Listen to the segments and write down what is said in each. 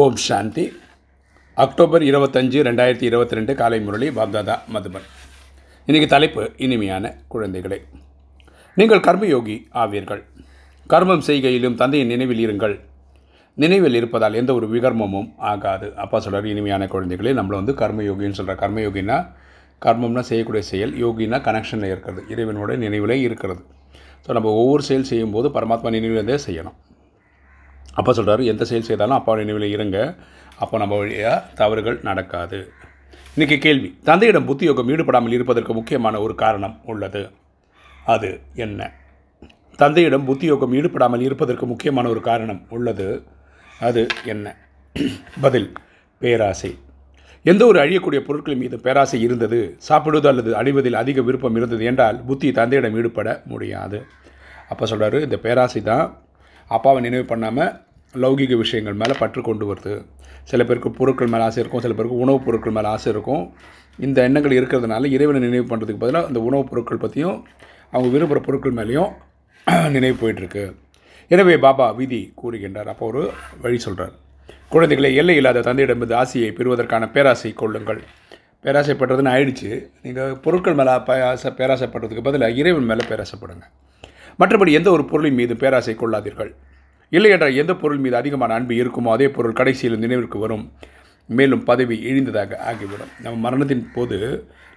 ஓம் சாந்தி. October இருபத்தஞ்சு ரெண்டாயிரத்தி இருபத்தி ரெண்டு காலை முரளி பாப்தாதா மதுபன். இன்றைக்கி தலைப்பு இனிமையான குழந்தைகளே. நீங்கள் கர்மயோகி ஆவீர்கள். கர்மம் செய்கையிலும் தந்தையின் நினைவில் இருங்கள். நினைவில் இருப்பதால் எந்த ஒரு விகர்மமும் ஆகாது. அப்பா சொல்கிறார் இனிமையான குழந்தைகளே நம்மளை வந்து கர்மயோகின்னு சொல்கிற கர்மயோகின்னா கர்மம்னா செய்யக்கூடிய செயல் யோகினா கனெக்ஷனில் இருக்கிறது இறைவனோட நினைவிலே இருக்கிறது. ஸோ நம்ம ஒவ்வொரு செயல் செய்யும்போது பரமாத்மா நினைவிலேருந்தே செய்யணும். அப்போ சொல்கிறாரு எந்த செயல் செய்தாலும் அப்பா நினைவில் இருங்க. அப்போ நம்ம வழியாக தவறுகள் நடக்காது. இன்றைக்கி கேள்வி தந்தையிடம் புத்தி யோகம் ஈடுபடாமல் இருப்பதற்கு முக்கியமான ஒரு காரணம் உள்ளது. அது என்ன? தந்தையிடம் புத்தி யோகம் ஈடுபடாமல் இருப்பதற்கு முக்கியமான ஒரு காரணம் உள்ளது. அது என்ன? பதில் பேராசை. எந்த ஒரு அழியக்கூடிய பொருட்கள் மீது பேராசை இருந்தது சாப்பிடுவது அல்லது அழிவதில் அதிக விருப்பம் இருந்தது என்றால் புத்தி தந்தையிடம் ஈடுபட முடியாது. அப்போ சொல்கிறாரு இந்த பேராசை தான் அப்பாவை நினைவு பண்ணாமல் லௌகிக விஷயங்கள் மேலே பற்று கொண்டு வருது. சில பேருக்கு பொருட்கள் மேலே ஆசை இருக்கும் சில பேருக்கு உணவுப் பொருட்கள் மேலே ஆசை இருக்கும். இந்த எண்ணங்கள் இருக்கிறதுனால இறைவனை நினைவு பண்ணுறதுக்கு பதிலாக அந்த உணவுப் பொருட்கள் பற்றியும் அவங்க விரும்புகிற பொருட்கள் மேலேயும் நினைவு போயிட்டுருக்கு. எனவே பாபா விதி கூறுகின்றார். அப்போ ஒரு வழி சொல்கிறார் குழந்தைகளை எல்லை இல்லாத தந்தையிடமிருந்து ஆசையை பெறுவதற்கான பேராசை கொள்ளுங்கள். பேராசைப்படுறதுன்னு ஆயிடுச்சு. நீங்கள் பொருட்கள் மேலே பேராசை பேராசைப்படுறதுக்கு பதிலாக இறைவன் மேலே பேராசைப்படுங்க. மற்றபடி எந்த ஒரு பொருளின் மீது பேராசை கொள்ளாதீர்கள். இல்லை என்றால் எந்த பொருள் மீது அதிகமான அன்பு இருக்குமோ அதே பொருள் கடைசியில் நினைவிற்கு வரும். மேலும் பதவி இழிந்ததாக ஆகிவிடும். நம்ம மரணத்தின் போது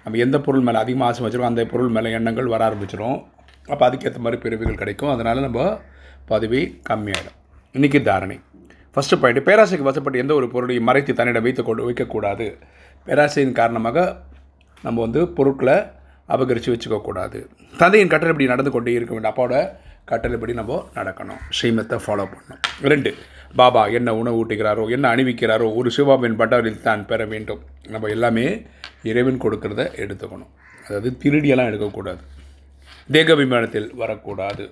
நம்ம எந்த பொருள் மேலே அதிகமாக ஆசை வச்சிருக்கோம் அந்த பொருள் மேலே எண்ணங்கள் வர ஆரம்பிச்சிடும் அப்போ அதுக்கேற்ற மாதிரி பிரிவுகள் கிடைக்கும். அதனால் நம்ம பதவி கம்மியாயிடும். இன்றைக்கி தாரணை. ஃபஸ்ட்டு பாயிண்ட் பேராசைக்கு வசப்பட்டு எந்த ஒரு பொருளையும் மறைத்து தன்னிடம் வைத்து கொண்டு வைக்கக்கூடாது. பேராசையின் காரணமாக நம்ம வந்து பொருட்களை அபகரித்து வச்சுக்கக்கூடாது. தந்தையின் கட்டளைப்படி நடந்து கொண்டே இருக்க வேண்டும். அப்பாவோட கட்டளைப்படி நம்ம நடக்கணும். ஸ்ரீமத்தை ஃபாலோ பண்ணணும். ரெண்டு பாபா என்ன உணவு ஊட்டுகிறாரோ என்ன அணிவிக்கிறாரோ ஒரு சிவாபின் பட்டவரில் தான் பெற வேண்டும். நம்ம எல்லாமே இறைவன் கொடுக்கறத எடுத்துக்கணும். அதாவது திருடியெல்லாம் எடுக்கக்கூடாது. தேகாபிமானத்தில் வரக்கூடாது.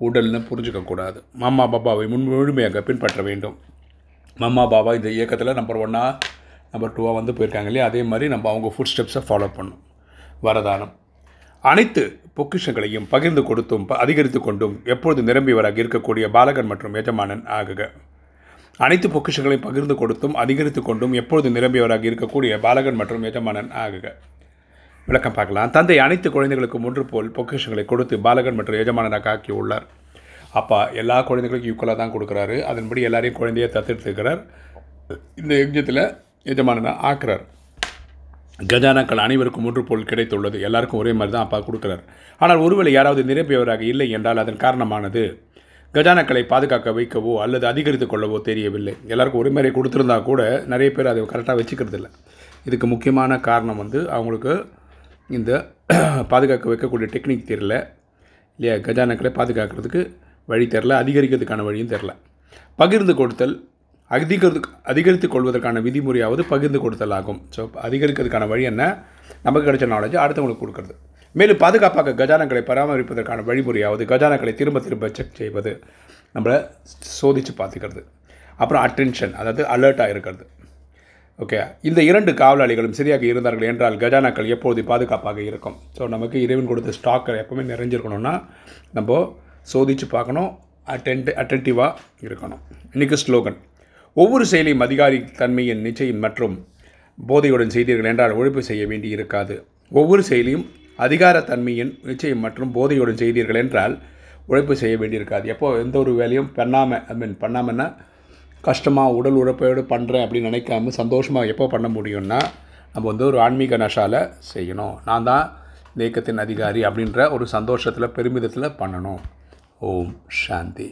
உடல்னு புரிஞ்சுக்கக்கூடாது. மாமா பாபாவை முன் முழுமையாக பின்பற்ற வேண்டும். மாமா பாபா இந்த இயக்கத்தில் நம்பர் ஒன்னாக நம்பர் டூவாக வந்து போயிருக்காங்க இல்லையா? அதே மாதிரி நம்ம அவங்க ஃபுட் ஸ்டெப்ஸை ஃபாலோ பண்ணணும். வரதானம். அனைத்து பொக்கிஷங்களையும் பகிர்ந்து கொடுத்தும் அதிகரித்து கொண்டும் எப்பொழுது நிரம்பியவராக இருக்கக்கூடிய பாலகன் மற்றும் எஜமானன் ஆகுக. அனைத்து பொக்கிஷங்களையும் பகிர்ந்து கொடுத்தும் அதிகரித்து கொண்டும் எப்பொழுது நிரம்பியவராக இருக்கக்கூடிய பாலகன் மற்றும் எஜமானன் ஆகுக. விளக்கம் பார்க்கலாம். தந்தை அனைத்து குழந்தைகளுக்கும் ஒன்று போல் பொக்கிஷங்களை கொடுத்து பாலகன் மற்றும் எஜமானனாக ஆக்கியுள்ளார். அப்பா எல்லா குழந்தைகளுக்கும் ஈக்குவலாக தான் கொடுக்குறாரு. அதன்படி எல்லாரையும் குழந்தையை தத்தெடுத்துக்கிறார். இந்த யஜ்யத்தில் எஜமானனாக ஆக்குறார். கஜானாக்கள் அனைவருக்கும் ஒன்று போல் கிடைத்துள்ளது. எல்லாருக்கும் ஒரே மாதிரி தான் அப்பா கொடுக்குறார். ஆனால் ஒருவேளை யாராவது நிரம்பியவராக இல்லை என்றால் அதன் காரணமானது கஜானாக்களை பாதுகாக்க வைக்கவோ அல்லது அதிகரித்து கொள்ளவோ தெரியவில்லை. எல்லாருக்கும் ஒரே மாதிரி கொடுத்துருந்தா கூட நிறைய பேர் அதை கரெக்டாக வச்சுக்கிறது இல்லை இதுக்கு முக்கியமான காரணம் வந்து அவங்களுக்கு இந்த பாதுகாக்க வைக்கக்கூடிய டெக்னிக் தெரில இல்லையா? கஜானாக்களை பாதுகாக்கிறதுக்கு வழி தெரில அதிகரிக்கிறதுக்கான வழியும் தெரில பகிர்ந்து கொடுத்தல் அதிகரித்து அதிகரித்து கொள்வதற்கான விதிமுறையாவது பகிர்ந்து கொடுத்தல் ஆகும் ஸோ அதிகரிக்கிறதுக்கான வழி என்ன? நமக்கு கிடைச்ச நாலேஜ் அடுத்தவங்களுக்கு கொடுக்குறது. மேலும் பாதுகாப்பாக கஜானங்களை பராமரிப்பதற்கான வழிமுறையாவது கஜானங்களை திரும்ப திரும்ப செக் செய்வது. நம்மளை சோதித்து பார்த்துக்கிறது. அப்புறம் அட்டென்ஷன் அதாவது அலர்ட்டாக இருக்கிறது. ஓகே இந்த இரண்டு காவலாளிகளும் சரியாக இருந்தார்கள் என்றால் கஜானாக்கள் எப்போது பாதுகாப்பாக இருக்கும்? ஸோ நமக்கு இறைவன் கொடுத்த ஸ்டாக்கை எப்போவுமே நிறைஞ்சிருக்கணும்னா நம்ம சோதித்து பார்க்கணும் அட்டென்ட் அட்டென்டிவாக இருக்கணும். இன்றைக்கி ஸ்லோகன் ஒவ்வொரு செயலையும் அதிகாரி தன்மையின் நிச்சயம் மற்றும் போதையுடன் செய்தீர்கள் என்றால் உழைப்பு செய்ய வேண்டி இருக்காது. ஒவ்வொரு செயலையும் அதிகாரத்தன்மையின் நிச்சயம் மற்றும் போதையுடன் செய்தீர்கள் என்றால் உழைப்பு செய்ய வேண்டியிருக்காது எப்போ எந்த ஒரு வேலையும் பண்ணாமல் ஐ மீன் பண்ணாமன்னா கஷ்டமாக உடல் உழைப்போடு பண்ணுறேன் அப்படின்னு நினைக்காம சந்தோஷமாக எப்போ பண்ண முடியும்னா நம்ம வந்து ஒரு ஆன்மீக நஷாவில் செய்யணும். நான் தான் இந்த இயக்கத்தின் அதிகாரி அப்படின்ற ஒரு சந்தோஷத்தில் பெருமிதத்தில் பண்ணணும். ஓம் சாந்தி.